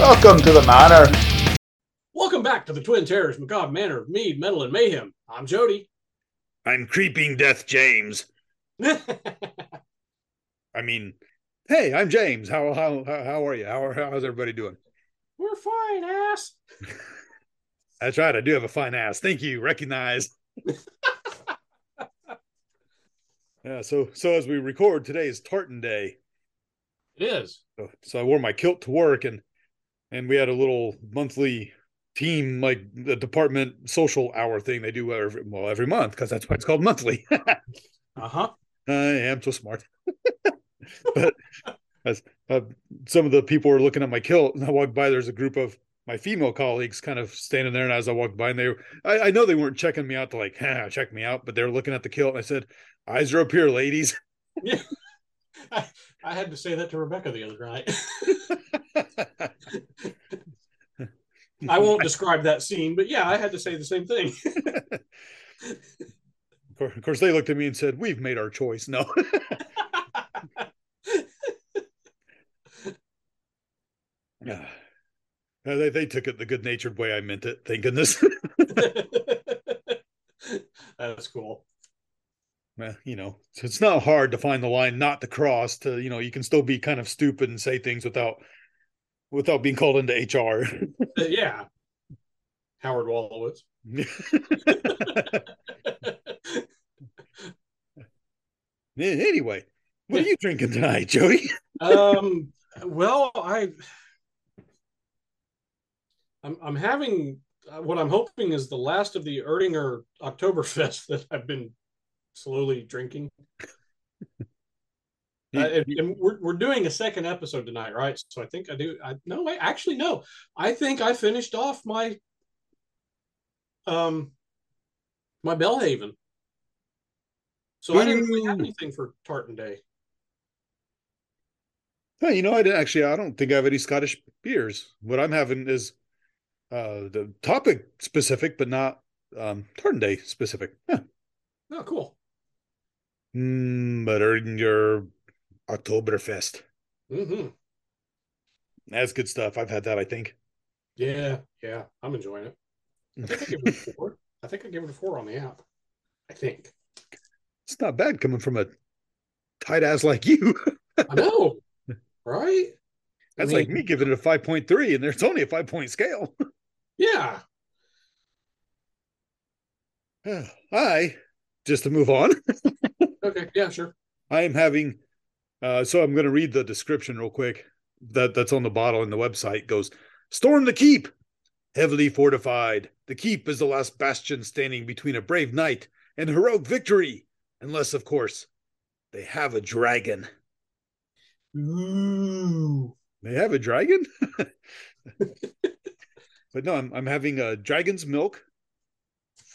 Welcome to the manor. Welcome back to the Twin Terrors Macabre Manor of Mead, Metal, and Mayhem. I'm Jody. I'm creeping Death James. I mean, hey, I'm James. How how how how are you? How are, how's everybody doing? We're fine, ass. That's right. I do have a fine ass. Thank you. Recognize. yeah. So so as we record, today is Tartan Day. It is. So, so I wore my kilt to work, and and we had a little monthly team like the department social hour thing they do every well every month because that's why it's called monthly. Uh huh. I am so smart. but as uh, some of the people were looking at my kilt, and I walked by, there's a group of my female colleagues kind of standing there. And as I walked by, and they were, I, I know they weren't checking me out to like, ah, check me out, but they were looking at the kilt. And I said, Eyes are up here, ladies. Yeah. I, I had to say that to Rebecca the other night. I won't describe that scene, but yeah, I had to say the same thing. Of course, they looked at me and said, We've made our choice. No. Yeah. Uh, they, they took it the good natured way I meant it, thank goodness. That's cool. Well, you know, it's- it's not hard to find the line not to cross to, you know, you can still be kind of stupid and say things without without being called into HR. Uh, yeah. Howard Wolowitz. anyway, what are you drinking tonight, Jody? um well i i'm i'm having uh, what i'm hoping is the last of the erdinger oktoberfest that i've been slowly drinking Uh, and, and we're, we're doing a second episode tonight right so i think i do i no I, actually no i think i finished off my um my Belhaven so i didn't really have anything for tartan day Oh, you know, I didn't actually. I don't think I have any Scottish beers. What I'm having is uh the topic specific, but not um Tartan Day specific. Huh. oh cool Mm, but in your Oktoberfest. hmm That's good stuff. I've had that. I think. Yeah, yeah, I'm enjoying it. I think I gave it a four. I think I gave it a four on the app. I think. It's not bad coming from a tight ass like you. I know, right? That's I like me giving it a five point three, and there's only a five point scale. Yeah. I just to move on. Okay. Yeah. Sure. I am having uh so I'm gonna read the description real quick. That that's on the bottle and the website goes storm the keep. Heavily fortified. The keep is the last bastion standing between a brave knight and heroic victory. Unless, of course, they have a dragon. Ooh. They have a dragon? but no, I'm I'm having a dragon's milk.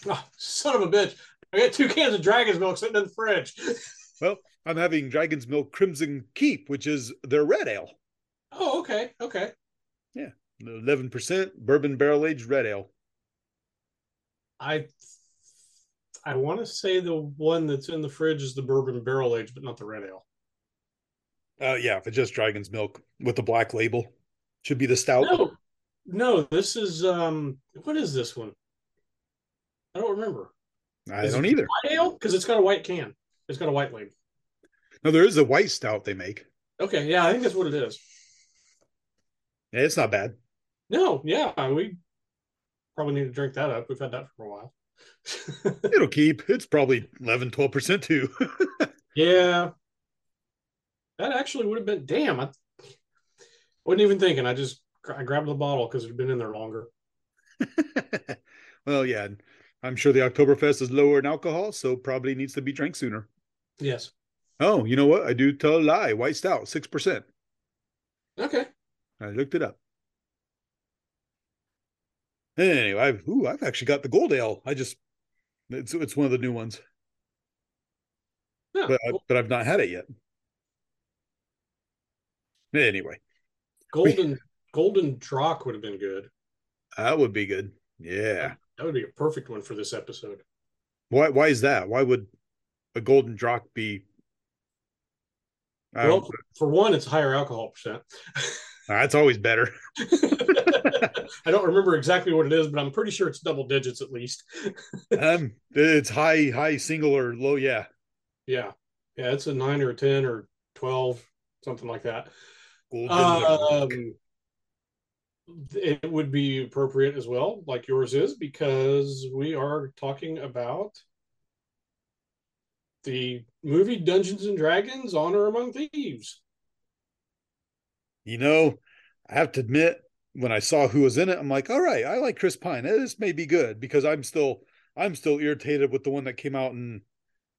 Oh, son of a bitch! I got two cans of Dragon's Milk sitting in the fridge. Well, I'm having dragon's milk crimson keep, which is their red ale. Oh, okay. Okay. Yeah. Eleven percent bourbon barrel aged red ale. I I want to say the one that's in the fridge is the bourbon barrel aged, but not the red ale. Uh, yeah, if it's just dragon's milk with the black label, should be the stout. No, no. This is um. What is this one? I don't remember. I Is don't either. White ale because it's got a white can. It's got a white label. No, there is a white stout they make. Okay, yeah, I think that's what it is. Yeah, it's not bad. No, yeah, we probably need to drink that up. We've had that for a while. It'll keep. It's probably 11, 12% too. yeah, that actually would have been. Damn, I wasn't even thinking. I just I grabbed the bottle because it had been in there longer. well, yeah. I'm sure the Oktoberfest is lower in alcohol, so probably needs to be drank sooner. Yes. Oh, you know what? I do tell a lie. White stout, 6%. Okay. I looked it up. Anyway, I've ooh, I've actually got the gold ale. I just it's it's one of the new ones, Yeah, but I, but I've not had it yet. Anyway, golden golden drock would have been good. that would be good. Yeah. That would be a perfect one for this episode. Why why is that? Why would a golden drock be I Well, for one, it's higher alcohol percent. That's always better. I don't remember exactly what it is, but I'm pretty sure it's double digits at least. um, it's high, high single or low. Yeah, yeah, yeah. It's a nine or a ten or twelve, something like that. Um, it would be appropriate as well, like yours is, because we are talking about the movie Dungeons and Dragons: Honor Among Thieves. You know, I have to admit, when I saw who was in it, I'm like, all right, I like Chris Pine. This may be good because I'm still I'm still irritated with the one that came out in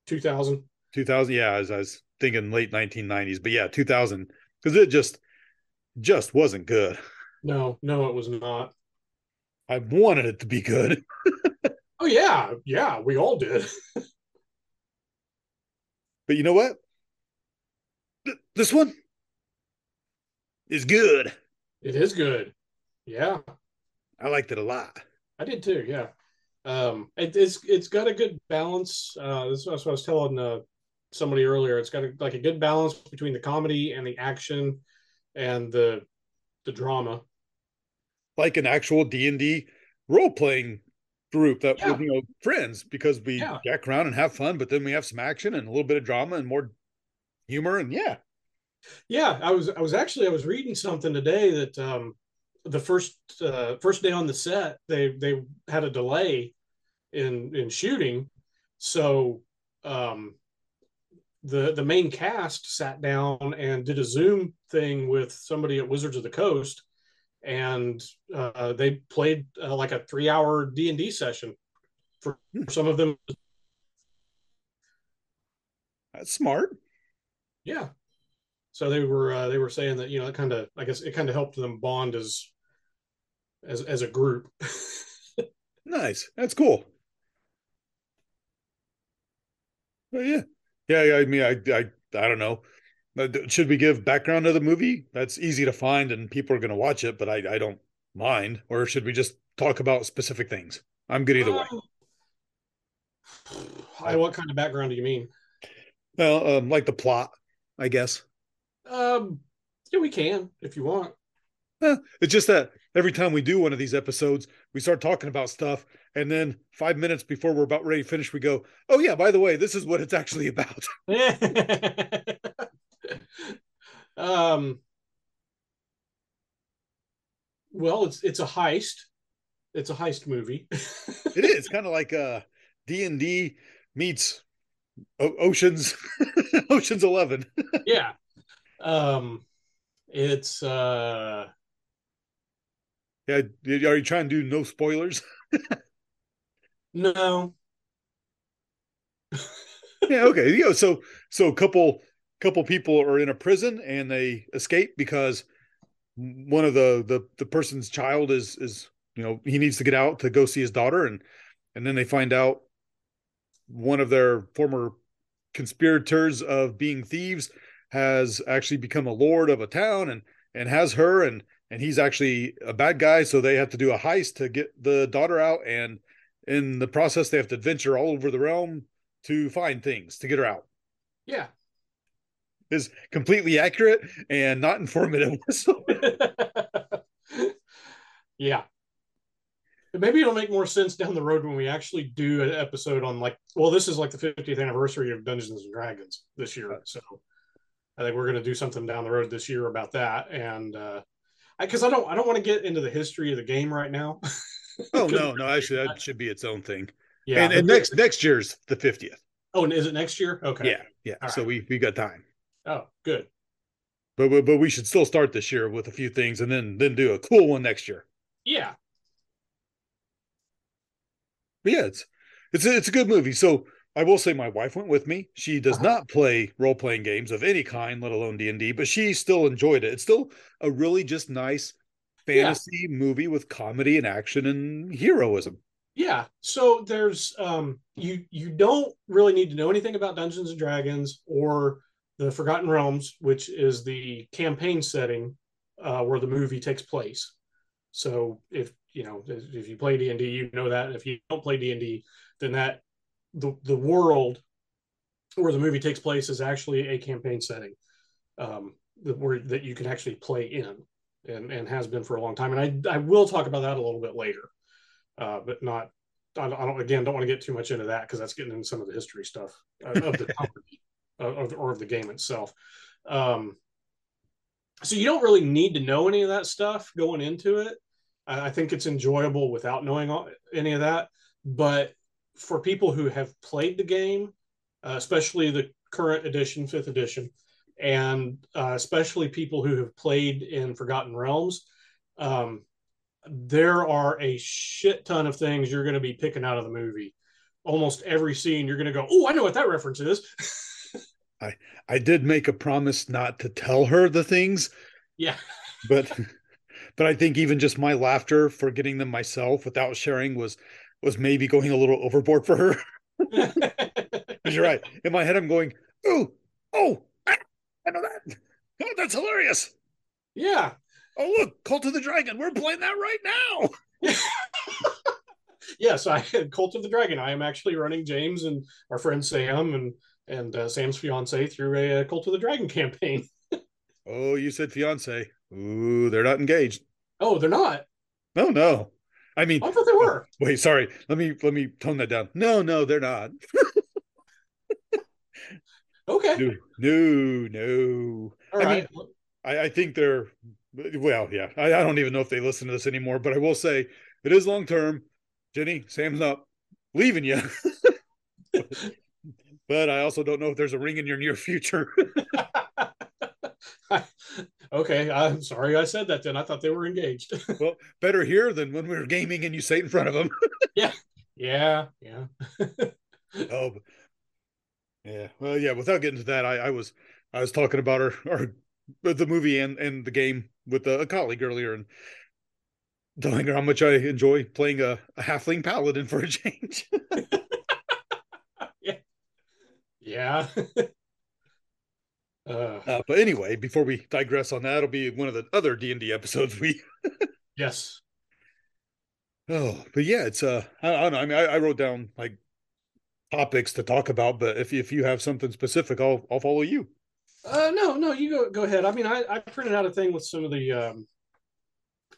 2000. 2000, yeah, as I was thinking late 1990s, but yeah, 2000 because it just just wasn't good. No, no, it was not. I wanted it to be good. oh yeah, yeah, we all did. but you know what? This one is good. It is good. Yeah. I liked it a lot. I did too, yeah. Um it, it's it's got a good balance. Uh this is what I was telling uh, somebody earlier. It's got a, like a good balance between the comedy and the action and the the drama. Like an actual D and D role playing group that yeah. you know friends because we yeah. jack around and have fun, but then we have some action and a little bit of drama and more humor and yeah. Yeah, I was I was actually I was reading something today that um the first uh first day on the set they they had a delay in in shooting so um the the main cast sat down and did a Zoom thing with somebody at Wizards of the Coast, and uh, they played uh, like a three hour D and D session for, for some of them. That's smart. Yeah. So they were uh, they were saying that you know it kind of I guess it kind of helped them bond as as as a group. nice. That's cool. Well, yeah. Yeah, I mean, I, I, I don't know. Uh, should we give background to the movie? That's easy to find, and people are going to watch it, but I, I don't mind. Or should we just talk about specific things? I'm good either way. I, what kind of background do you mean? Well, um, like the plot, I guess. Um, yeah, we can if you want. Eh, it's just that every time we do one of these episodes, we start talking about stuff, and then five minutes before we're about ready to finish, we go, "Oh yeah, by the way, this is what it's actually about." um. Well, it's it's a heist. It's a heist movie. it is kind of like uh D and D meets o- Oceans Oceans Eleven. yeah. Um. It's uh yeah, are you trying to do no spoilers? no. yeah, okay. You know, so so a couple couple people are in a prison and they escape because one of the the the person's child is is you know he needs to get out to go see his daughter. And and then they find out one of their former conspirators of being thieves has actually become a lord of a town and and has her. And and he's actually a bad guy. So they have to do a heist to get the daughter out. And in the process they have to adventure all over the realm to find things to get her out. Yeah is completely accurate and not informative yeah maybe it'll make more sense down the road when we actually do an episode on like well this is like the 50th anniversary of dungeons and dragons this year so i think we're going to do something down the road this year about that and uh because I, I, don't I don't want to get into the history of the game right now. oh no, no, actually that should be its own thing. Yeah, and, and next next year's the fiftieth. Oh, and is it next year? Okay. Yeah, yeah. All so right. we we got time. Oh, good. But, but but we should still start this year with a few things, and then then do a cool one next year. Yeah. But yeah, it's it's a, it's a good movie. So I will say my wife went with me. She does uh-huh. not play role playing games of any kind, let alone D and D, but she still enjoyed it. It's still a really just nice fantasy yeah. movie with comedy and action and heroism. Yeah. So there's um you you don't really need to know anything about Dungeons and Dragons or the Forgotten Realms, which is the campaign setting uh, where the movie takes place. So if you know if you play D and D, you know that. If you don't play D and D, then that the the world where the movie takes place is actually a campaign setting um, that where that you can actually play in, and and has been for a long time. And I I will talk about that a little bit later, uh, but not. I don't again don't want to get too much into that because that's getting into some of the history stuff uh, of the company of, or of the game itself. Um, so you don't really need to know any of that stuff going into it. I, I think it's enjoyable without knowing all, any of that. But for people who have played the game, uh, especially the current edition, fifth edition, and uh, especially people who have played in Forgotten Realms, um, there are a shit ton of things you're going to be picking out of the movie. Almost every scene, you're going to go, "Oh, I know what that reference is." I I did make a promise not to tell her the things. Yeah. but but I think even just my laughter for getting them myself without sharing was was maybe going a little overboard for her. you're right. In my head, I'm going, oh, oh, I know that. Oh, that's hilarious. Yeah. Oh, look, Cult of the Dragon. We're playing that right now. yes, I had Cult of the Dragon. I am actually running James and our friend Sam and and uh, Sam's fiance through a, a Cult of the Dragon campaign. oh, you said fiance. Ooh, they're not engaged. Oh, they're not. No, no. I mean, I thought they were. Wait, sorry. Let me let me tone that down. No, no, they're not. okay. No, no, no. All I right. mean, I, I think they're well, yeah. I, I don't even know if they listen to this anymore, but I will say it is long term. Jenny, Sam's not leaving you. But I also don't know if there's a ring in your near future. okay, I'm sorry I said that then. I thought they were engaged. well, better here than when we were gaming and you say it in front of them. yeah, yeah, yeah. oh, yeah. Well, yeah. Without getting to that, I, I was I was talking about our, our the movie and and the game with a, a colleague earlier and telling her how much I enjoy playing a, a halfling paladin for a change. Yeah. Uh, uh, but anyway, before we digress on that, it'll be one of the other D and D episodes we. yes. Oh, but yeah, it's uh, I, I don't know. I mean, I, I, wrote down like topics to talk about, but if if you have something specific, I'll I'll follow you. Uh, no, no, you go go ahead. I mean, I I printed out a thing with some of the um,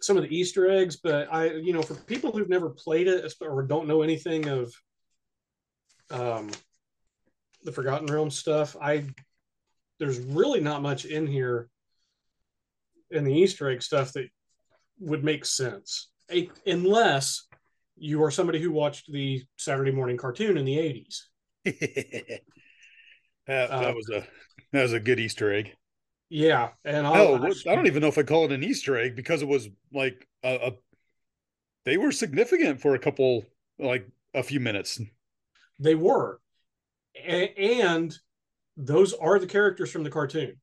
some of the Easter eggs, but I you know for people who've never played it or don't know anything of um the Forgotten Realms stuff, I there's really not much in here in the Easter egg stuff that would make sense, a, unless you are somebody who watched the Saturday morning cartoon in the 80s. that, that uh, was a that was a good Easter egg. Yeah, and Hell, actually, I don't even know if I call it an Easter egg because it was like a, a they were significant for a couple like a few minutes. They were, a- and those are the characters from the cartoon.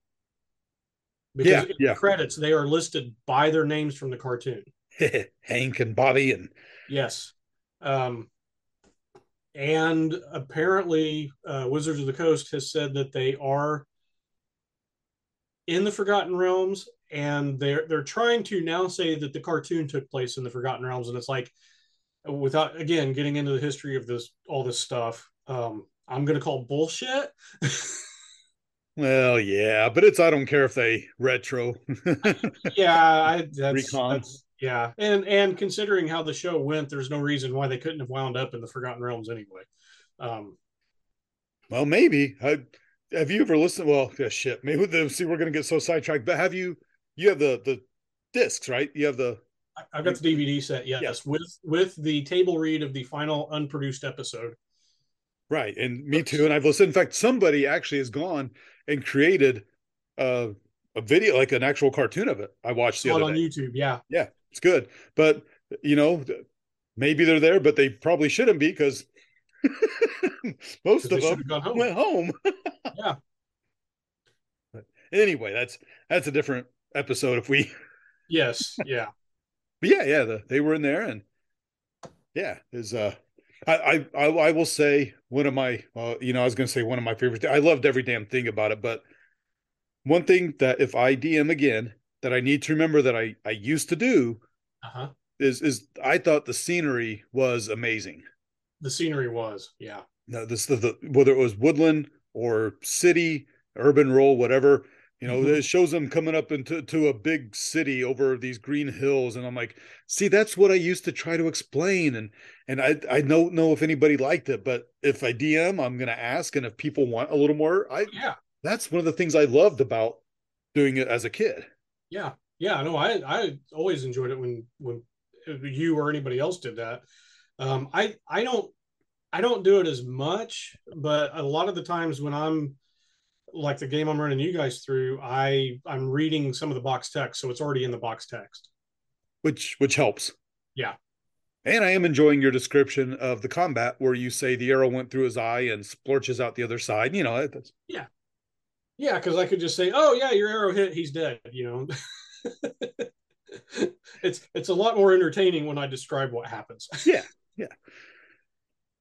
Because yeah, in yeah. the credits, they are listed by their names from the cartoon. Hank and Bobby and yes. Um, and apparently, uh, Wizards of the Coast has said that they are in the Forgotten Realms, and they're they're trying to now say that the cartoon took place in the Forgotten Realms, and it's like, without again getting into the history of this all this stuff, um, I'm going to call bullshit. Well, yeah, but it's I don't care if they retro. yeah, I that's, that's, yeah, and and considering how the show went, there's no reason why they couldn't have wound up in the Forgotten Realms anyway. Um, well, maybe. I, have you ever listened? Well, yeah, shit. Maybe the, see we're gonna get so sidetracked. But have you? You have the the discs, right? You have the. I've got the DVD set. Yes, yes, with with the table read of the final unproduced episode. Right, and me too. And I've listened. In fact, somebody actually has gone and created a, a video, like an actual cartoon of it. I watched the other on day. YouTube. Yeah, yeah, it's good. But you know, maybe they're there, but they probably shouldn't be because most of them home. went home. yeah. But anyway, that's that's a different episode. If we, yes, yeah, but yeah, yeah, the, they were in there, and yeah, is uh I, I I will say one of my uh, you know I was going to say one of my favorite. I loved every damn thing about it, but one thing that if I DM again that I need to remember that I I used to do uh-huh. is is I thought the scenery was amazing. The scenery was yeah. No, this the, the whether it was woodland or city, urban role, whatever. You know, Mhm. it shows them coming up into to a big city over these green hills, and I'm like, see, that's what I used to try to explain, and and I I don't know if anybody liked it, but if I DM, I'm gonna ask, and if people want a little more, I Yeah, that's one of the things I loved about doing it as a kid. yeah, yeah. No, I I always enjoyed it when when you or anybody else did that. Um, I I don't I don't do it as much, but a lot of the times when I'm like the game I'm running you guys through, I I'm reading some of the box text, so it's already in the box text. which which helps. Yeah. And I am enjoying your description of the combat where you say the arrow went through his eye and splorches out the other side. You know, that's Yeah, yeah, because I could just say, "Oh yeah, your arrow hit, he's dead." You know, it's it's a lot more entertaining when I describe what happens. Yeah, yeah,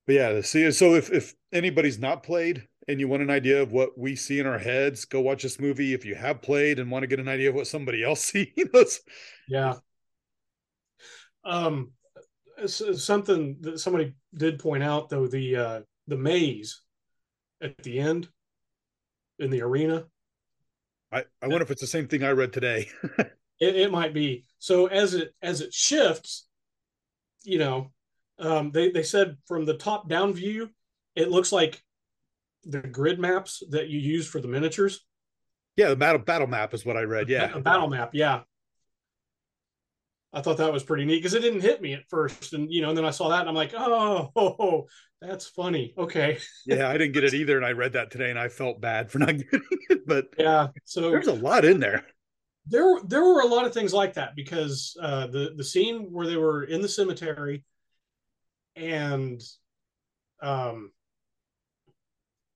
but yeah, see so if if anybody's not played and you want an idea of what we see in our heads, go watch this movie. If you have played and want to get an idea of what somebody else sees, Yeah. Um, something that somebody did point out though the uh, the maze at the end in the arena I, I wonder if it's the same thing I read today. it, it might be so as it as it shifts you know um, they they said from the top down view it looks like the grid maps that you use for the miniatures yeah, the battle battle map is what I read. Yeah. a battle map yeah i thought that was pretty neat because it didn't hit me at first and you know and then i saw that and i'm like oh, oh, oh, that's funny okay Yeah, I didn't get it either. And I read that today and I felt bad for not getting it. But yeah so there's a lot in there. there there were a lot of things like that because uh, the the scene where they were in the cemetery and um,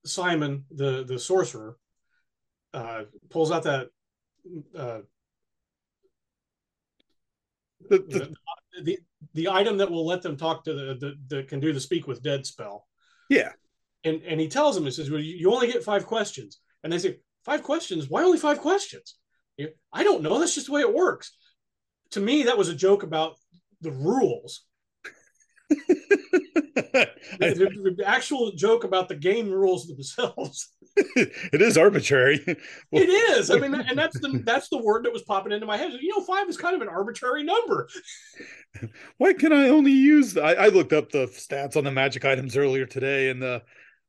Simon the the sorcerer uh, pulls out that uh, The, the, the, the item that will let them talk to the, the that can do the speak with dead spell. Yeah. and and he tells them he says well, you only get five questions. And they say five questions? Why only five questions? I don't know. That's just the way it works. To me that was a joke about the rules the, the- the actual joke about the game rules themselves it is arbitrary. Well, it is i mean and that's the that's the word that was popping into my head you know five is kind of an arbitrary number why can I only use? I, I looked up the stats on the magic items earlier today, and the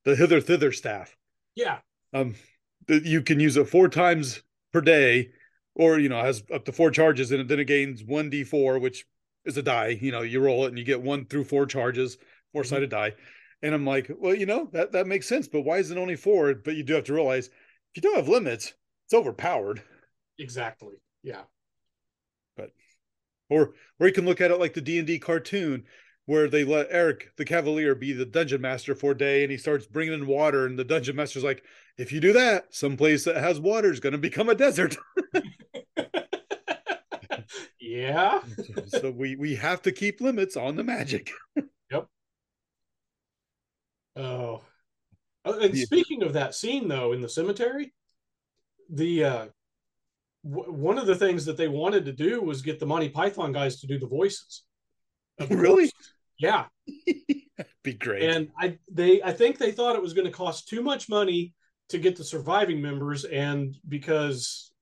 the hither thither staff. yeah Um, you can use it four times per day, or you know has up to four charges, and then it gains one d four, which is a die. You know, you roll it and you get one through four charges, four mm-hmm. sided die. And I'm like, well, you know that that makes sense, but why is it only four? But you do have to realize if you don't have limits, it's overpowered. exactly yeah But or or you can look at it like the d&d cartoon where they let eric the cavalier be the dungeon master for a day and he starts bringing in water and the dungeon master's like if you do that someplace that has water is going to become a desert yeah. So we we have to keep limits on the magic. Oh, Oh, and Yeah. speaking of that scene though in the cemetery, the uh, w- one of the things that they wanted to do was get the Monty Python guys to do the voices. Really? Yeah, be great. And I they I think they thought it was going to cost too much money to get the surviving members, and because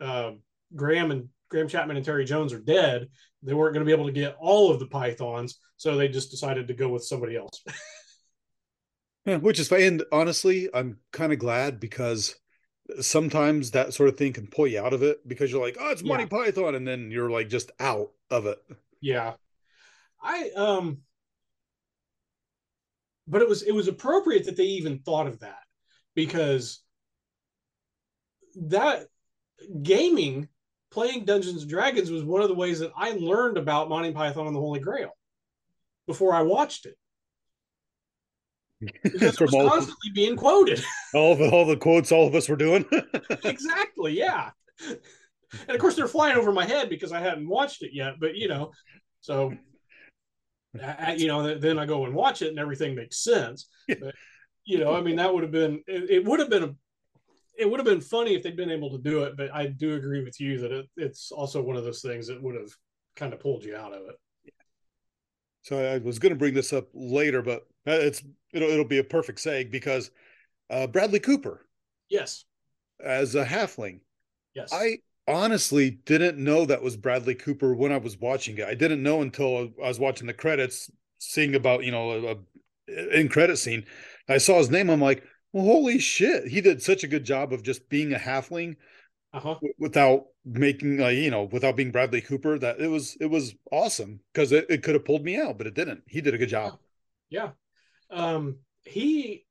uh, Graham and Graham Chapman and Terry Jones are dead, they weren't going to be able to get all of the Pythons, so they just decided to go with somebody else. Yeah, which is fine and honestly i'm kind of glad because sometimes that sort of thing can pull you out of it because you're like oh it's monty Yeah. python and then you're like just out of it Yeah. I um but it was it was appropriate that they even thought of that because that gaming playing Dungeons and Dragons was one of the ways that I learned about Monty Python and the Holy Grail before I watched it. Because it was all- constantly being quoted. all the all the quotes all of us were doing exactly, yeah. And of course they're flying over my head because I hadn't watched it yet, but you know, so I- you know, then I go and watch it and everything makes sense. But you know, I mean, that would have been it, it would have been a it would have been funny if they'd been able to do it, but I do agree with you that it, it's also one of those things that would have kind of pulled you out of it. So I was going to bring this up later, but uh, it's it'll it'll be a perfect seg because uh, Bradley Cooper Yes. as a halfling. Yes. I honestly didn't know that was Bradley Cooper when I was watching it. I didn't know until I was watching the credits, seeing about you know a, a in credit scene. I saw his name. I'm like, well, holy shit! He did such a good job of just being a halfling uh-huh. w- without making uh, you know without being Bradley Cooper. That it was it was awesome because it, it could have pulled me out, but it didn't. He did a good job. Yeah. Um, he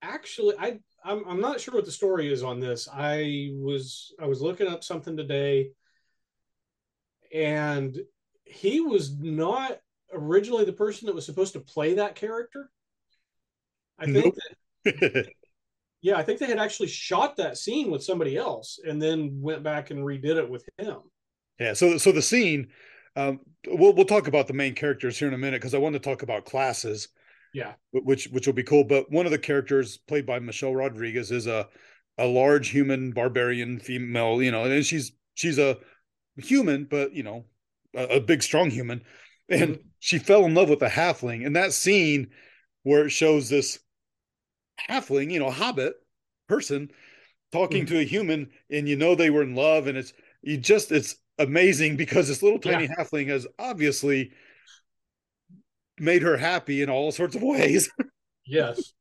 actually I I'm I'm not sure what the story is on this. I was I was looking up something today and he was not originally the person that was supposed to play that character. I think Nope. that, yeah, I think they had actually shot that scene with somebody else and then went back and redid it with him. Yeah. So so the scene, um, we'll we'll talk about the main characters here in a minute because I want to talk about classes, Yeah. which which will be cool. But one of the characters played by Michelle Rodriguez is a a large human barbarian female, you know, and she's she's a human, but you know, a, a big strong human, and Mhm. she fell in love with a halfling. And that scene where it shows this halfling, you know, hobbit person talking Mhm. to a human, and you know they were in love, and it's you just it's amazing because this little tiny halfling has obviously made her happy in all sorts of ways. Yes.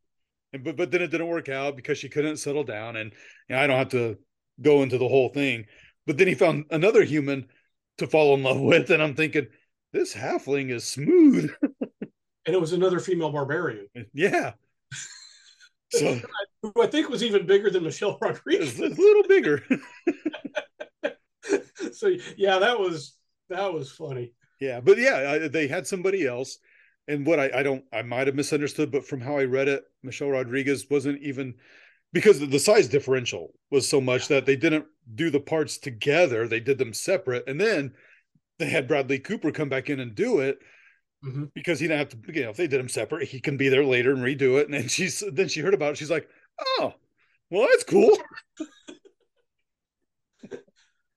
and but but then it didn't work out because she couldn't settle down, and you know, I don't have to go into the whole thing. But then he found another human to fall in love with, and I'm thinking this halfling is smooth. And it was another female barbarian yeah. So who I think was even bigger than Michelle Rodriguez. a little bigger. so yeah, that was that was funny. Yeah, but yeah, I, they had somebody else, and what I, I don't I might have misunderstood, but from how I read it, Michelle Rodriguez wasn't even because the size differential was so much that they didn't do the parts together; they did them separate, and then they had Bradley Cooper come back in and do it Mhm. because he didn't have to. You know, if they did them separate, he can be there later and redo it. And then she's then she heard about it. She's like, "Oh, well, that's cool."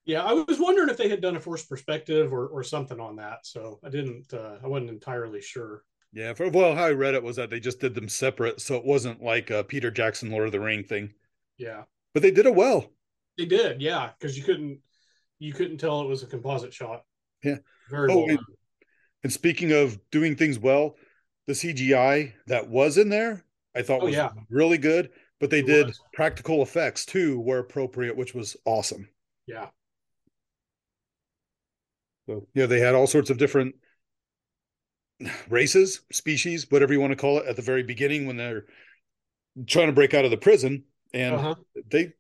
Yeah, I was wondering if they had done a forced perspective or, or something on that. So I didn't. Uh, I wasn't entirely sure. Yeah, for well, how I read it was that they just did them separate, so it wasn't like a Peter Jackson Lord of the Ring thing. Yeah, But they did it well. they did. Yeah, because you couldn't you couldn't tell it was a composite shot. Yeah. very Oh, well and- speaking of doing things well, the CGI that was in there, I thought Oh, was yeah. really good. But they It did was. practical effects too, where appropriate, which was awesome. Yeah, So yeah, they had all sorts of different races, species, whatever you want to call it, at the very beginning when they're trying to break out of the prison, and uh-huh. they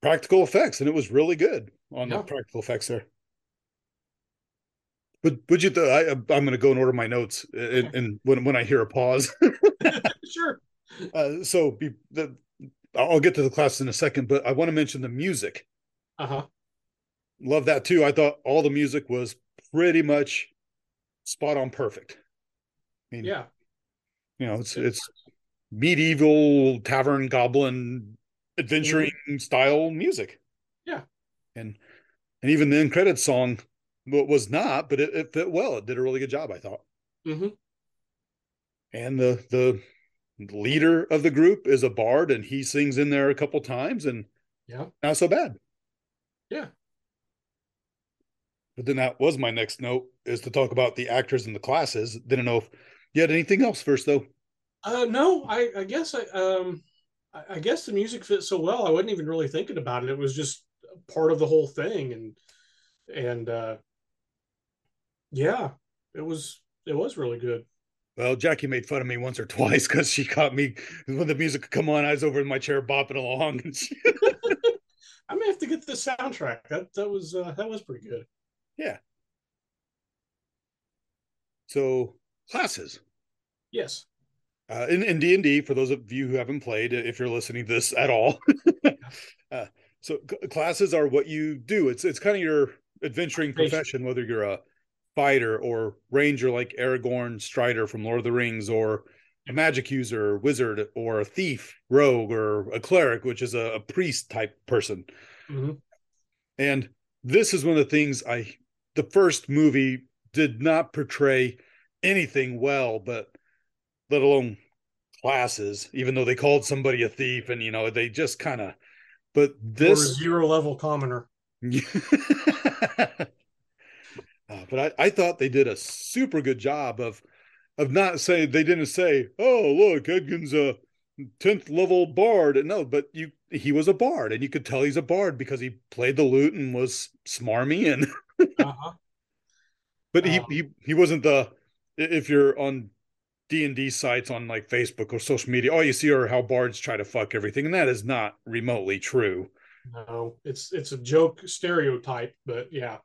practical effects, and it was really good on Yeah. the practical effects there. But would you? Th- I, I'm going to go and order my notes, and, and when when I hear a pause. sure. Uh, so be, the, I'll get to the class in a second, but I want to mention the music. Uh huh. Love that too. I thought all the music was pretty much spot on perfect. I mean, Yeah. you know, it's it's medieval tavern goblin adventuring style music. Yeah. And and even the end credits song wa- was not, but it, it fit well. It did a really good job, I thought. hmm And the the leader of the group is a bard, and he sings in there a couple times, and Yeah. not so bad. Yeah. But then that was my next note is to talk about the actors and the classes. Didn't know if you had anything else first though. Uh, no, I, I guess I um I, guess the music fits so well. I wasn't even really thinking about it. It was just part of the whole thing, and and uh, yeah, it was it was really good. Well, Jackie made fun of me once or twice because she caught me when the music come on. I was over in my chair bopping along. And she, I may have to get the soundtrack. That that was uh, that was pretty good. yeah. So classes Yes. uh, in in D and D for those of you who haven't played, if you're listening to this at all. uh, so c- classes are what you do. It's it's kind of your adventuring profession, whether you're a fighter or ranger like Aragorn Strider from Lord of the Rings, or a magic user, wizard, or a thief, rogue, or a cleric, which is a, a priest type person. hmm And this is one of the things I, the first movie did not portray anything well, but let alone classes, even though they called somebody a thief and, you know, they just kind of But Or a this zero level commoner. Uh, but I, I thought they did a super good job of of not saying they didn't say, "Oh, look, Edgin's a tenth level bard." No, but you he was a bard, and you could tell he's a bard because he played the lute and was smarmy, and Uh-huh. but he Um, he he wasn't the. If you're on D and D sites on like Facebook or social media, all you see are how bards try to fuck everything, and that is not remotely true. No, it's it's a joke stereotype, but yeah.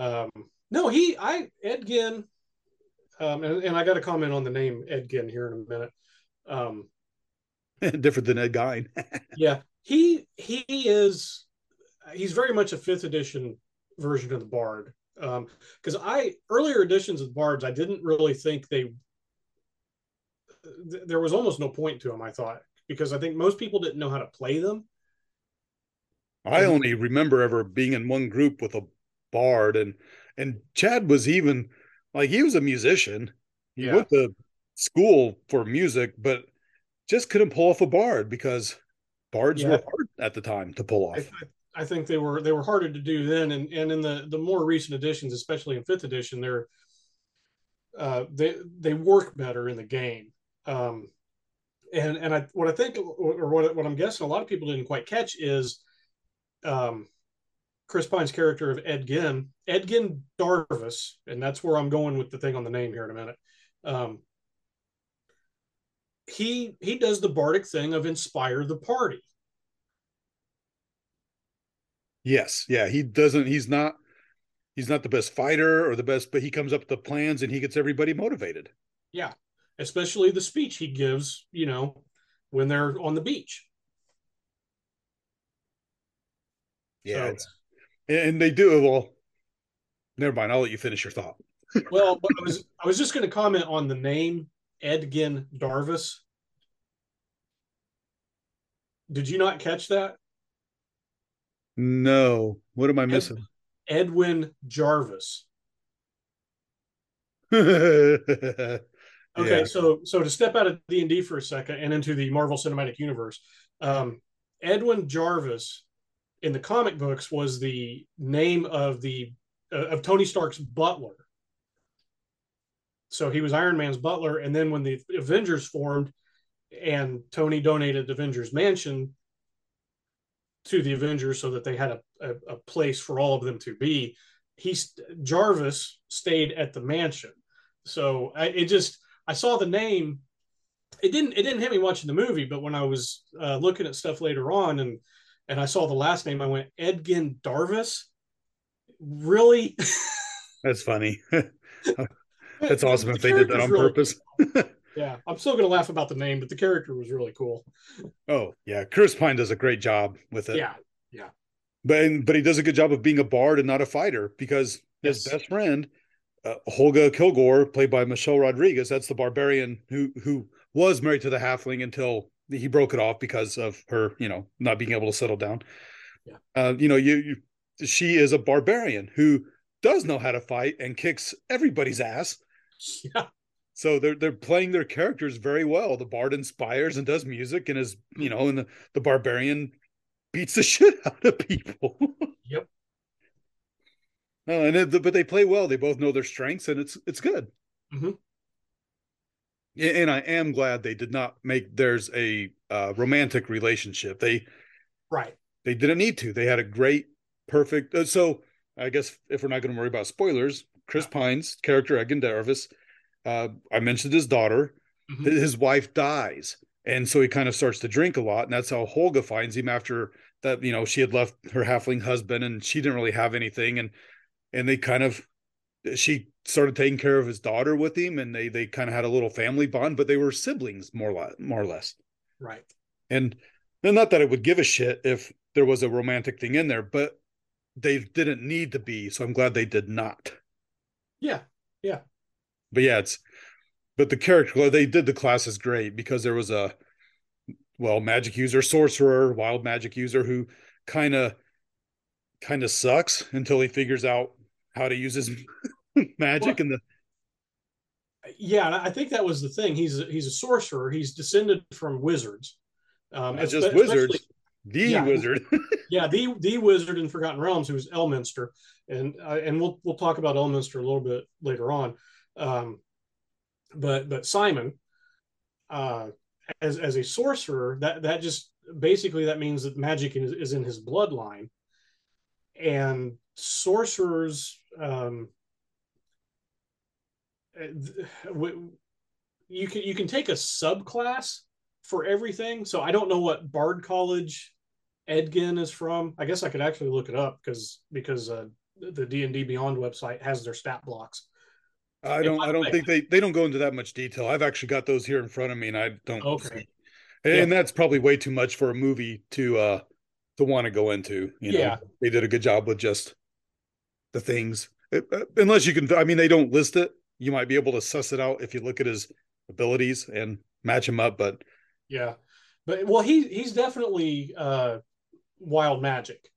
Um, no, he I Edgin, um, and, and I got to comment on the name Edgin here in a minute. Um, Different than Ed Gein. yeah, he he is he's very much a fifth edition version of the Bard. Because I earlier editions of Bards, I didn't really think they th- there was almost no point to them. I thought because I think most people didn't know how to play them. I only remember ever being in one group with a bard and and Chad was even like he was a musician. He Yeah. went to school for music, but just couldn't pull off a bard because bards Yeah. were hard at the time to pull I, off. I think they were they were harder to do then, and and in the the more recent editions, especially in fifth edition, they're uh, they they work better in the game. Um, and and I what I think or what what I'm guessing a lot of people didn't quite catch is um, Chris Pine's character of Edgin Edgin Darvis, and that's where I'm going with the thing on the name here in a minute. Um, he he does the bardic thing of inspire the party. Yes, yeah, he doesn't he's not he's not the best fighter or the best, but he comes up with the plans and he gets everybody motivated. Yeah, especially the speech he gives, you know, when they're on the beach. Yeah, So- it's, and they do well. Never mind. I'll let you finish your thought. well, but I was I was just going to comment on the name Edgin Darvis. Did you not catch that? No, what am I missing? Edwin Jarvis. okay, Okay, so so to step out of D and D for a second and into the Marvel Cinematic Universe, um, Edwin Jarvis in the comic books was the name of the uh, of Tony Stark's butler. So he was Iron Man's butler, and then when the Avengers formed, and Tony donated the Avengers Mansion to the Avengers so that they had a, a, a place for all of them to be, he Jarvis stayed at the mansion. So I, it just I saw the name. It didn't it didn't hit me watching the movie, but when I was uh, looking at stuff later on and and I saw the last name, I went Edgin Darvis. Really? That's funny. That's awesome The if they did that on really- purpose. Yeah, I'm still gonna laugh about the name, but the character was really cool. Oh yeah, Chris Pine does a great job with it. Yeah, yeah. but but he does a good job of being a bard and not a fighter because his Yes. best friend, uh, Holga Kilgore, played by Michelle Rodriguez, that's the barbarian who who was married to the halfling until he broke it off because of her, you know, not being able to settle down. Yeah. Uh, you know, you, you she is a barbarian who does know how to fight and kicks everybody's ass. yeah, So they're they're playing their characters very well. The bard inspires and does music and is, you know, and the, the barbarian beats the shit out of people. Yep. No, and it, but they play well. They both know their strengths, and it's it's good. Mhm. And I am glad they did not make theirs a uh, romantic relationship. They right. they didn't need to. They had a great, perfect. Uh, so I guess if we're not going to worry about spoilers, Chris Pine's character Edgin Darvis, uh, I mentioned his daughter. Mhm. His his wife dies, and so he kind of starts to drink a lot, and that's how Holga finds him after that. You know, she had left her halfling husband, and she didn't really have anything, and and they kind of she started taking care of his daughter with him, and they they kind of had a little family bond, but they were siblings more or less, more or less. Right. And not that I would give a shit if there was a romantic thing in there, but they didn't need to be. So I'm glad they did not. Yeah. Yeah. But yeah, it's but the character they did the classes great because there was a well magic user, sorcerer, wild magic user who kind of kind of sucks until he figures out how to use his magic Well, and the Yeah, I think that was the thing. He's a, he's a sorcerer. He's descended from wizards. Um, Not just wizards. the Yeah. wizard. yeah, the the wizard in Forgotten Realms, who's Elminster, and uh, and we'll we'll talk about Elminster a little bit later on. Um, but but Simon, uh, as as a sorcerer, that that just basically that means that magic is, is in his bloodline, and sorcerers. Um, you can you can take a subclass for everything. So I don't know what Bard College Edgin is from. I guess I could actually look it up because because uh, the D and D Beyond website has their stat blocks. I don't. I don't way- think they they don't go into that much detail. I've actually got those here in front of me, and I don't. Okay. And that's probably way too much for a movie to uh to want to go into. You know, Yeah. they did a good job with just the things. Uh, uh, Unless you can, I mean, they don't list it. You might be able to suss it out if you look at his abilities and match him up. But Yeah, but well, he he's definitely uh, wild magic,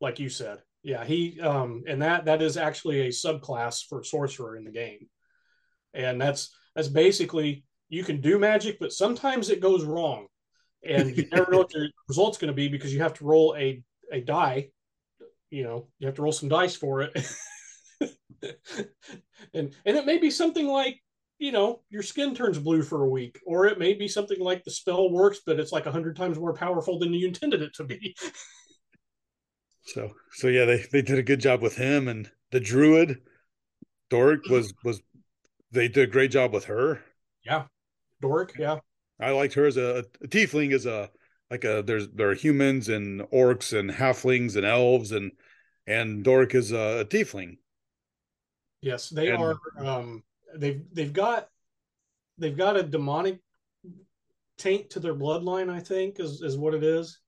like you said. Yeah, he um, and that that is actually a subclass for sorcerer in the game, and that's that's basically you can do magic, but sometimes it goes wrong, and you never know what the result's going to be because you have to roll a a die. You know, you have to roll some dice for it, and and it may be something like you know, your skin turns blue for a week, or it may be something like the spell works, but it's like a hundred times more powerful than you intended it to be. so so yeah, they they did a good job with him and the druid. Doric was was they did a great job with her. Yeah. Doric, yeah, I liked her as a, a tiefling is a like a there's there are humans and orcs and halflings and elves and and Doric is a, a tiefling. yes, they And- are. Um, they've they've got they've got a demonic taint to their bloodline. I think is is what it is.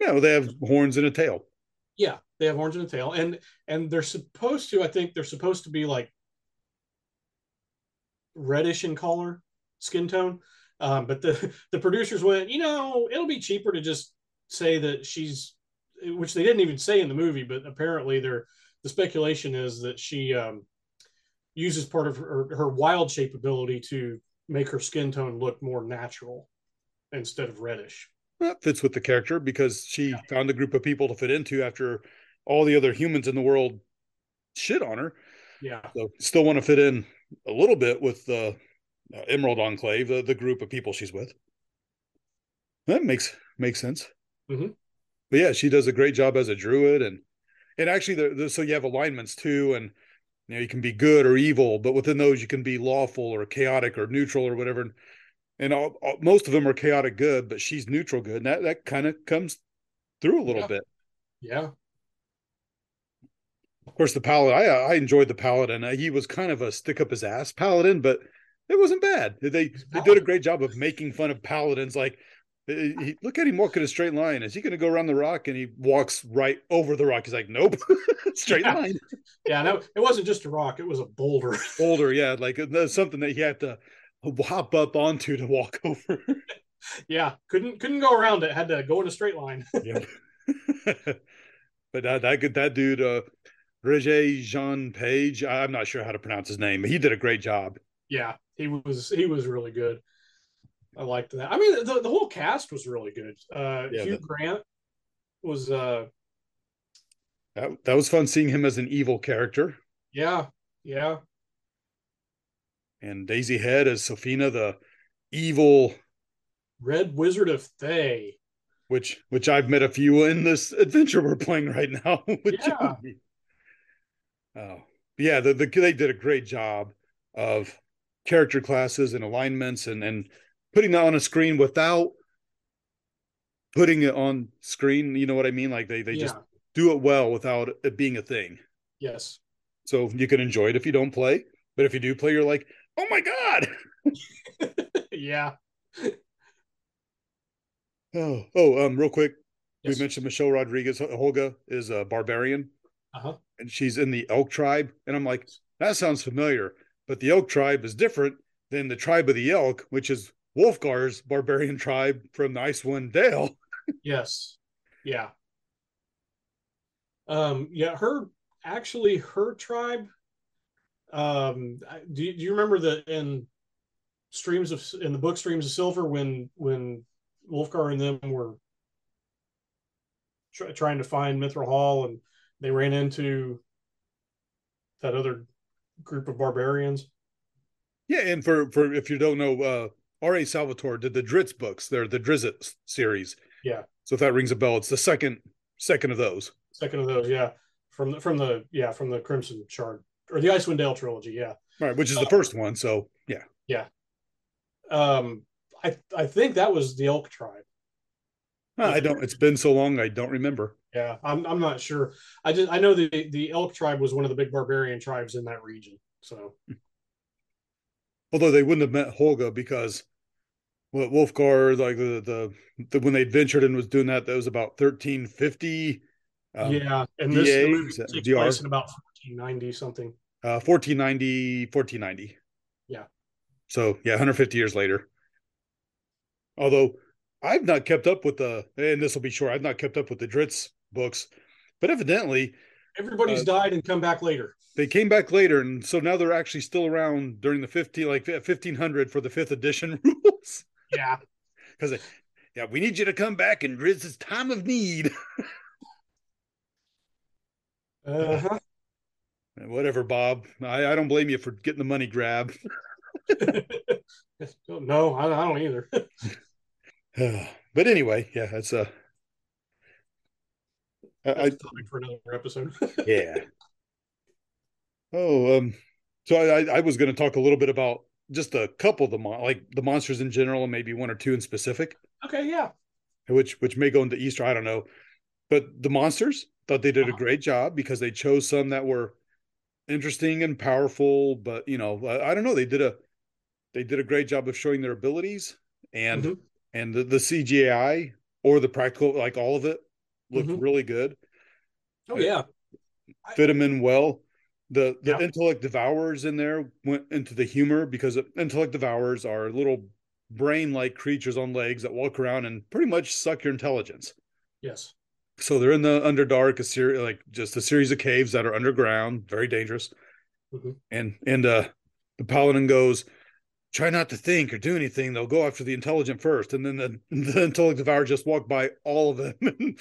Yeah, know, they have horns and a tail. Yeah, they have horns and a tail, and and they're supposed to. I think they're supposed to be like reddish in color, skin tone. Um, but the the producers went, you know, it'll be cheaper to just say that she's, which they didn't even say in the movie, but apparently they're the speculation is that she um, uses part of her, her wild shape ability to make her skin tone look more natural instead of reddish. That fits with the character because she Yeah. found a group of people to fit into after all the other humans in the world shit on her. Yeah, So still want to fit in a little bit with the Emerald Enclave, the, the group of people she's with. That makes makes sense. Mhm. But yeah, she does a great job as a druid, and and actually, the, the, so you have alignments too, and you know you can be good or evil, but within those you can be lawful or chaotic or neutral or whatever. And, and all, all- most of them are chaotic good, but she's neutral good, and that that kind of comes through a little Yeah. bit. yeah, Of course, the paladin. I I enjoyed the paladin. Uh, He was kind of a stick up his ass paladin, but it wasn't bad. They they did a great job of making fun of paladins. Like, he, look at him walk in a straight line. Is he going to go around the rock? And he walks right over the rock. He's like, nope, straight Yeah. line. yeah. No, it wasn't just a rock; it was a boulder. Boulder, yeah, like uh, something that he had to hop up onto to walk over. yeah, couldn't couldn't go around it. Had to go in a straight line. Yep. but that that good that dude, uh, Roger Jean Page. I'm not sure how to pronounce his name, but he did a great job. yeah, he was he was really good. I liked that. I mean, the, the whole cast was really good. Uh, Yeah, Hugh Grant was uh, That that was fun seeing him as an evil character, yeah, yeah, and Daisy Head as Sofina, the evil, Red Wizard of Thay. which which I've met a few in this adventure we're playing right now. Yeah. Oh, yeah, the, the they did a great job of character classes and alignments and and putting that on a screen without putting it on screen. You know what I mean? Like they they yeah, just do it well without it being a thing. yes, So you can enjoy it if you don't play, but if you do play, you're like, oh my god. yeah, Oh, oh, um, real quick, yes. we mentioned Michelle Rodriguez. Holga is a barbarian, Uh-huh. and she's in the Elk tribe. And I'm like, that sounds familiar, but the Elk tribe is different than the tribe of the Elk, which is Wulfgar's barbarian tribe from the Icewind Dale. Yes. Yeah. Um, yeah, her actually her tribe. Um, do you, do you remember the in streams of in the book Streams of Silver when when Wolfgar and them were try, trying to find Mithril Hall, and they ran into that other group of barbarians. Yeah, and for for if you don't know, uh R.A. Salvatore did the Drizzt books. They're the Drizzt series. Yeah. So if that rings a bell, it's the second second of those. Second of those, yeah, from the from the yeah from the Crimson Shard or the Icewind Dale trilogy, yeah. Right, which is the first one. So yeah. Yeah. Um, I I think that was the Elk tribe. I don't. It's been so long. I don't remember. Yeah, I'm I'm not sure. I just I know the the Elk tribe was one of the big barbarian tribes in that region. So, although they wouldn't have met Holga because what Wulfgar like the, the the when they ventured and was doing that that was about 1350 um, yeah and this DA, takes DR. place in about 1490 something uh 1490 1490 yeah so yeah 150 years later although I've not kept up with the and this will be short I've not kept up with the Drizzt books but evidently everybody's uh, died and come back later they came back later and so now they're actually still around during the 50 like 1500 for the fifth edition rules yeah. Because, yeah, we need you to come back in Drizzt's time of need. uh-huh. Whatever, Bob. I, I don't blame you for getting the money grab. no, I, I don't either. but anyway, yeah, that's a. I, topic for another episode. yeah. Oh, um, so I, I was going to talk a little bit about just a couple of the mon- like the monsters in general, and maybe one or two in specific. Okay, yeah. Which which may go into Easter, I don't know. But the monsters thought they did uh-huh. a great job because they chose some that were interesting and powerful. But you know, I, I don't know. They did a they did a great job of showing their abilities and mm-hmm. and the, the CGI or the practical, like all of it, looked mm-hmm. really good. Oh yeah, fit them in well the the yeah. intellect devourers in there went into the humor because intellect devourers are little brain like creatures on legs that walk around and pretty much suck your intelligence yes so they're in the underdark a series like just a series of caves that are underground very dangerous mm-hmm. and and uh the paladin goes try not to think or do anything they'll go after the intelligent first and then the, the intellect devourer just walk by all of them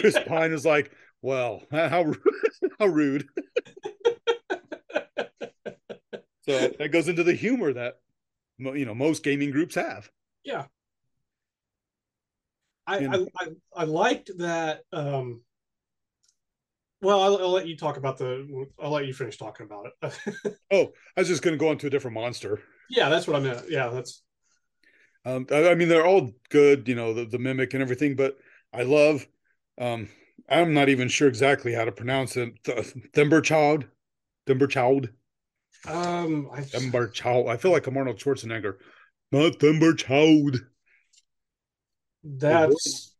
chris pine is like well how how rude so that goes into the humor that you know most gaming groups have. Yeah. I, I, I, I liked that. Um, well, I'll, I'll, let you talk about the. I'll let you finish talking about it. oh, I was just going to go on to a different monster. Yeah, that's what I meant. Yeah, that's. Um, I, I mean, they're all good, you know, the, the mimic and everything, but I love. Um, I'm not even sure exactly how to pronounce it. Thimberchild, Thimberchild. Um, I, Child. I feel like I'm Arnold Schwarzenegger. Not Thimberchild. That's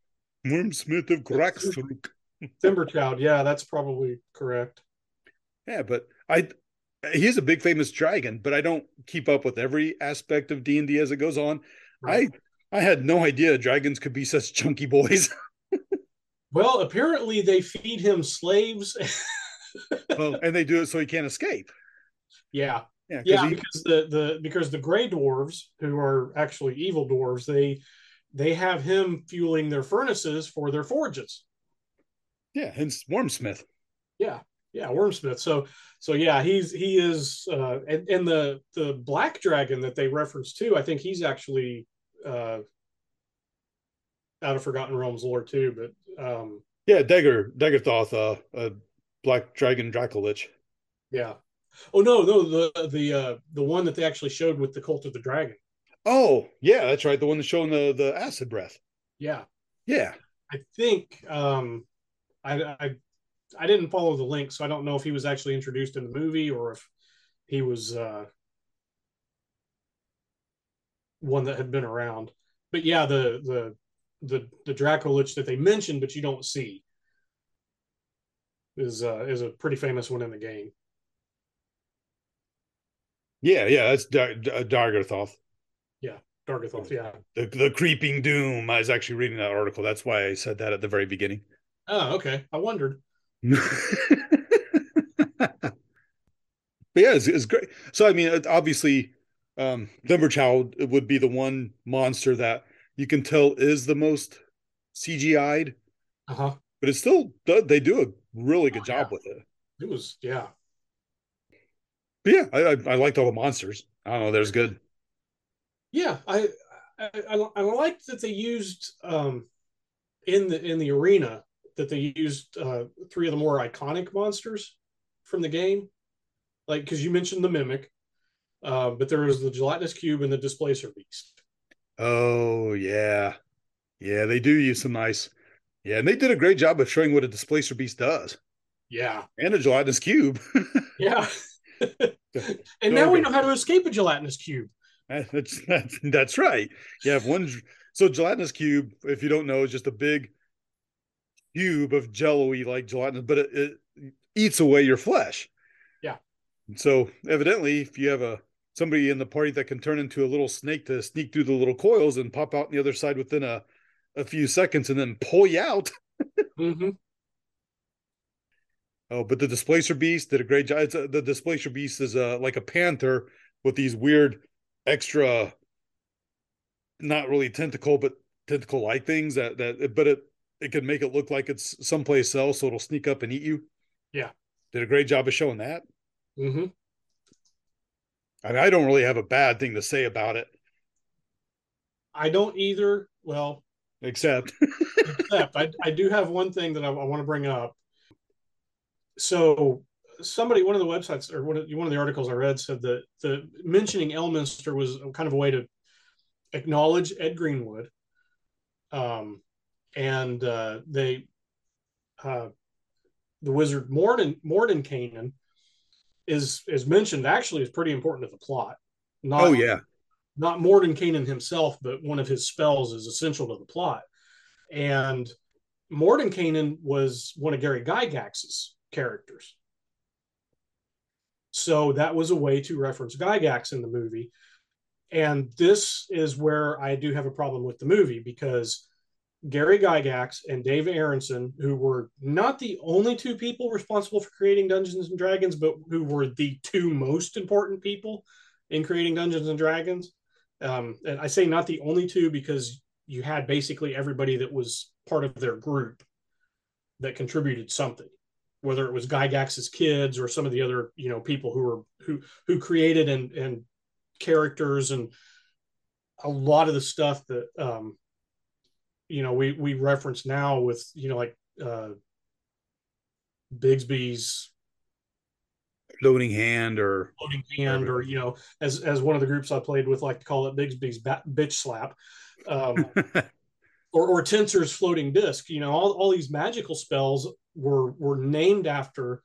Wyrmsmith of Timber Thimberchild. Yeah, that's probably correct. Yeah, but I he's a big famous dragon, but I don't keep up with every aspect of D and D as it goes on. Right. I I had no idea dragons could be such chunky boys. well, apparently they feed him slaves. well, and they do it so he can't escape. Yeah. Yeah, yeah he, because the, the because the gray dwarves, who are actually evil dwarves, they they have him fueling their furnaces for their forges. Yeah, hence Wyrmsmith. Yeah, yeah, Wyrmsmith. So so yeah, he's he is uh and, and the the black dragon that they reference too, I think he's actually uh out of Forgotten Realms lore too, but um yeah, Dagger Daurgothoth, uh, uh Black Dragon Dracolich. Yeah, Oh no, no, the the uh the one that they actually showed with the cult of the dragon. Oh, yeah, that's right. The one that's showing the the acid breath. Yeah. Yeah. I think um I I I didn't follow the link, so I don't know if he was actually introduced in the movie or if he was uh one that had been around. But yeah, the the the the Dracolich that they mentioned but you don't see is uh is a pretty famous one in the game. Yeah, yeah, that's Dar- Daurgothoth. Yeah, Daurgothoth. Yeah, the the creeping doom. I was actually reading that article. That's why I said that at the very beginning. Oh, okay. I wondered. but yeah, it's, it's, great. So I mean, obviously, um, Thimberchild would be the one monster that you can tell is the most CGI'd. Uh-huh. but it's still they do a really good Oh, job yeah. with it. It was yeah. But yeah, I, I I liked all the monsters. I don't know, there's good. Yeah, I I, I, I liked that they used um in the in the arena that they used uh three of the more iconic monsters from the game. Like because you mentioned the mimic, uh, but there was the gelatinous cube and the displacer beast. Oh yeah, yeah, they do use some nice. Yeah, and they did a great job of showing what a displacer beast does Yeah, and a gelatinous cube. yeah. and No, now we know how to escape a gelatinous cube. that's, that's that's right. You have one. So gelatinous cube, if you don't know, is just a big cube of jello-y like gelatinous, but it, it eats away your flesh. Yeah. So evidently, if you have a somebody in the party that can turn into a little snake to sneak through the little coils and pop out on the other side within a a few seconds and then pull you out. Mm-hmm. Oh, but the displacer beast did a great job. It's a, the displacer beast is a, like a panther with these weird extra, not really tentacle, but tentacle like things that that. But it it can make it look like it's someplace else, so it'll sneak up and eat you. Yeah. did a great job of showing that. Mm-hmm. I I don't really have a bad thing to say about it, I don't either. Well, except except I, I do have one thing that I, I want to bring up. So somebody, one of the websites or one of, one of the articles I read said that the mentioning Elminster was kind of a way to acknowledge Ed Greenwood. Um, and uh, they, uh, the wizard Morden Mordenkainen is is mentioned actually is pretty important to the plot. Not, oh yeah, not Morden Mordenkainen himself, but one of his spells is essential to the plot. And Morden Mordenkainen was one of Gary Gygax's characters. So that was a way to reference Gygax in the movie. And this is where I do have a problem with the movie because Gary Gygax and Dave Arneson, who were not the only two people responsible for creating Dungeons and Dragons, but who were the two most important people in creating Dungeons and Dragons, um, and I say not the only two because you had basically everybody that was part of their group that contributed something, whether it was Gygax's kids or some of the other you know people who were who who created and and characters and a lot of the stuff that um, you know we we reference now with you know like uh, Bigsby's floating hand or loading hand, or you know, as as one of the groups I played with like to call it Bigsby's bat, bitch slap, um, or or Tenser's floating disc. You know, all, all these magical spells were were named after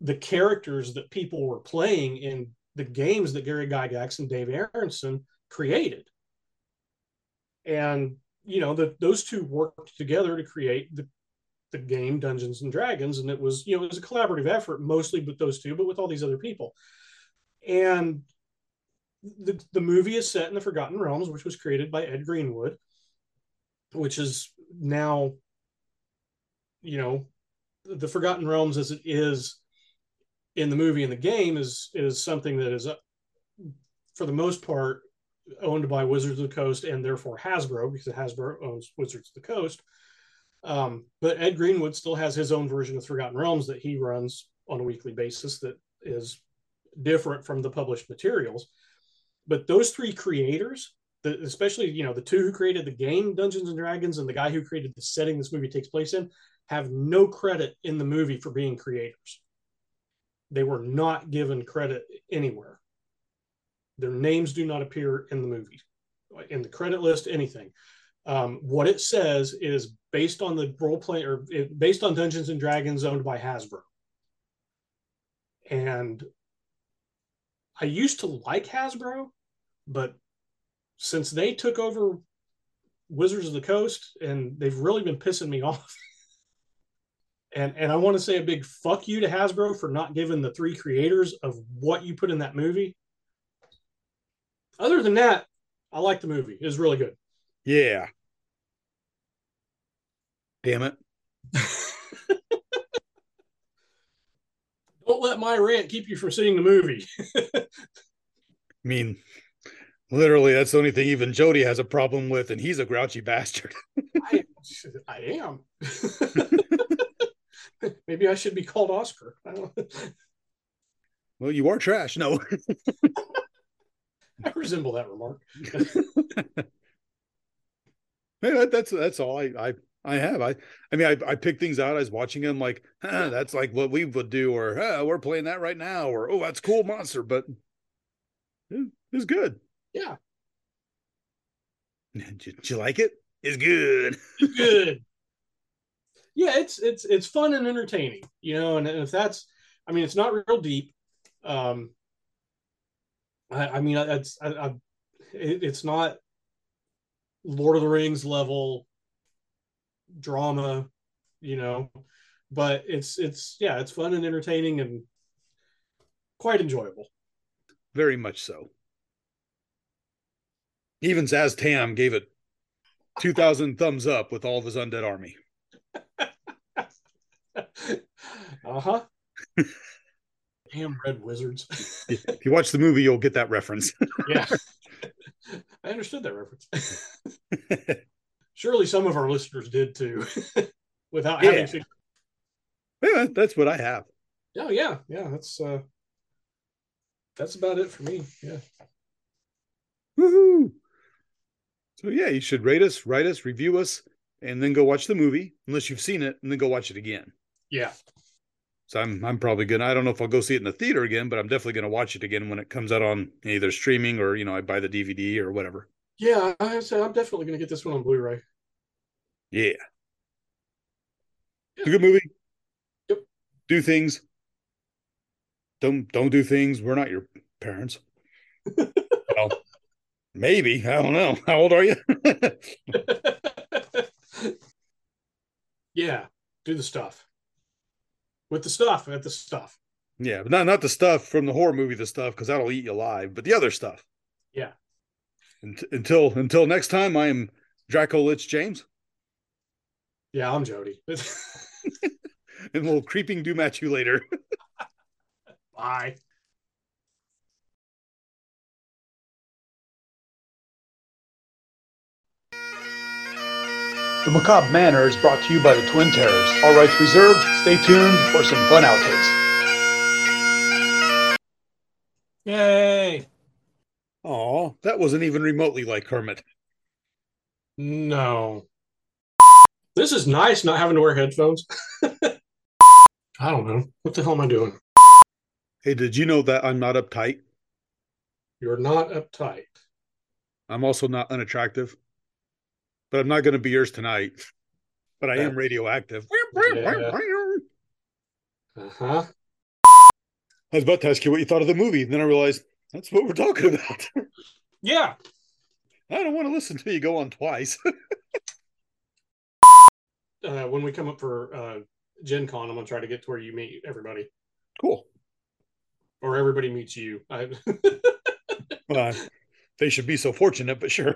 the characters that people were playing in the games that Gary Gygax and Dave Arneson created, and you know that those two worked together to create the the game Dungeons and Dragons, and it was you know it was a collaborative effort mostly with those two, but with all these other people. And the the movie is set in the Forgotten Realms, which was created by Ed Greenwood, which is now, you know, the Forgotten Realms as it is in the movie and the game is is something that is, uh, for the most part, owned by Wizards of the Coast and therefore Hasbro because Hasbro owns Wizards of the Coast. Um, but Ed Greenwood still has his own version of Forgotten Realms that he runs on a weekly basis that is different from the published materials. But those three creators, the, especially you know the two who created the game Dungeons and Dragons and the guy who created the setting this movie takes place in, have no credit in the movie for being creators. They were not given credit anywhere. Their names do not appear in the movie, in the credit list, anything. Um, what it says is based on the role play or it, based on Dungeons and Dragons owned by Hasbro. And I used to like Hasbro, but since they took over Wizards of the Coast and they've really been pissing me off. and and I want to say a big fuck you to Hasbro for not giving the three creators of what you put in that movie. Other than that, I like the movie. It was really good. yeah. Damn it. Don't let my rant keep you from seeing the movie. I mean, Literally, that's the only thing even Jody has a problem with, and he's a grouchy bastard. I, I am. Maybe I should be called Oscar. Well, you are trash. No. I resemble that remark. yeah, that's that's all I I I have. I I mean I I pick things out. I was watching them like huh, that's like what we would do, or huh, we're playing that right now, or oh that's cool monster, but it, it's good. Yeah. Did you, did you like it? It's good. It's good. yeah, it's it's it's fun and entertaining, you know. And if that's, I mean, it's not real deep. Um, I, I mean, it's I, I, it, it's not Lord of the Rings level drama, you know, but it's it's yeah, it's fun and entertaining and quite enjoyable. Very much so. Even Szass Tam gave it 2000 thumbs up with all of his undead army. uh-huh. Damn red wizards. if you watch the movie, you'll get that reference. yeah. I understood that reference. Surely some of our listeners did too, without Yeah. having seen. yeah, that's what I have. Oh yeah, yeah. That's uh, that's about it for me. Yeah. Woohoo! So yeah, you should rate us, write us, review us, and then go watch the movie, unless you've seen it, and then go watch it again. Yeah. So I'm I'm probably gonna I don't know if I'll go see it in the theater again, but I'm definitely gonna watch it again when it comes out on either streaming or you know I buy the DVD or whatever. Yeah, I said I'm definitely gonna get this one on Blu-ray. Yeah, it's a good movie. Yep. Do things. Don't don't do things. We're not your parents. well, maybe I don't know. How old are you? yeah, do the stuff. With the stuff, at the stuff. yeah, but not not the stuff from the horror movie. The stuff because that'll eat you alive. But the other stuff. Yeah. Unt- Until until next time, I am Draco Lich James, Yeah, I'm Jody. and we'll creeping do match you later. Bye. The Macabre Manor is brought to you by the Twin Terrors. All rights reserved. Stay tuned for some fun outtakes. Yay. Aw, that wasn't even remotely like Kermit. No. This is nice not having to wear headphones. I don't know. What the hell am I doing? Hey, did you know that I'm not uptight? You're not uptight. I'm also not unattractive. But I'm not going to be yours tonight. But I am radioactive. Yeah. Uh huh. I was about to ask you what you thought of the movie. Then I realized that's what we're talking about. Yeah. I don't want to listen to you go on twice. Uh, when we come up for uh, Gen Con, I'm going to try to get to where you meet everybody cool. or everybody meets you. I... Uh, they should be so fortunate, but sure.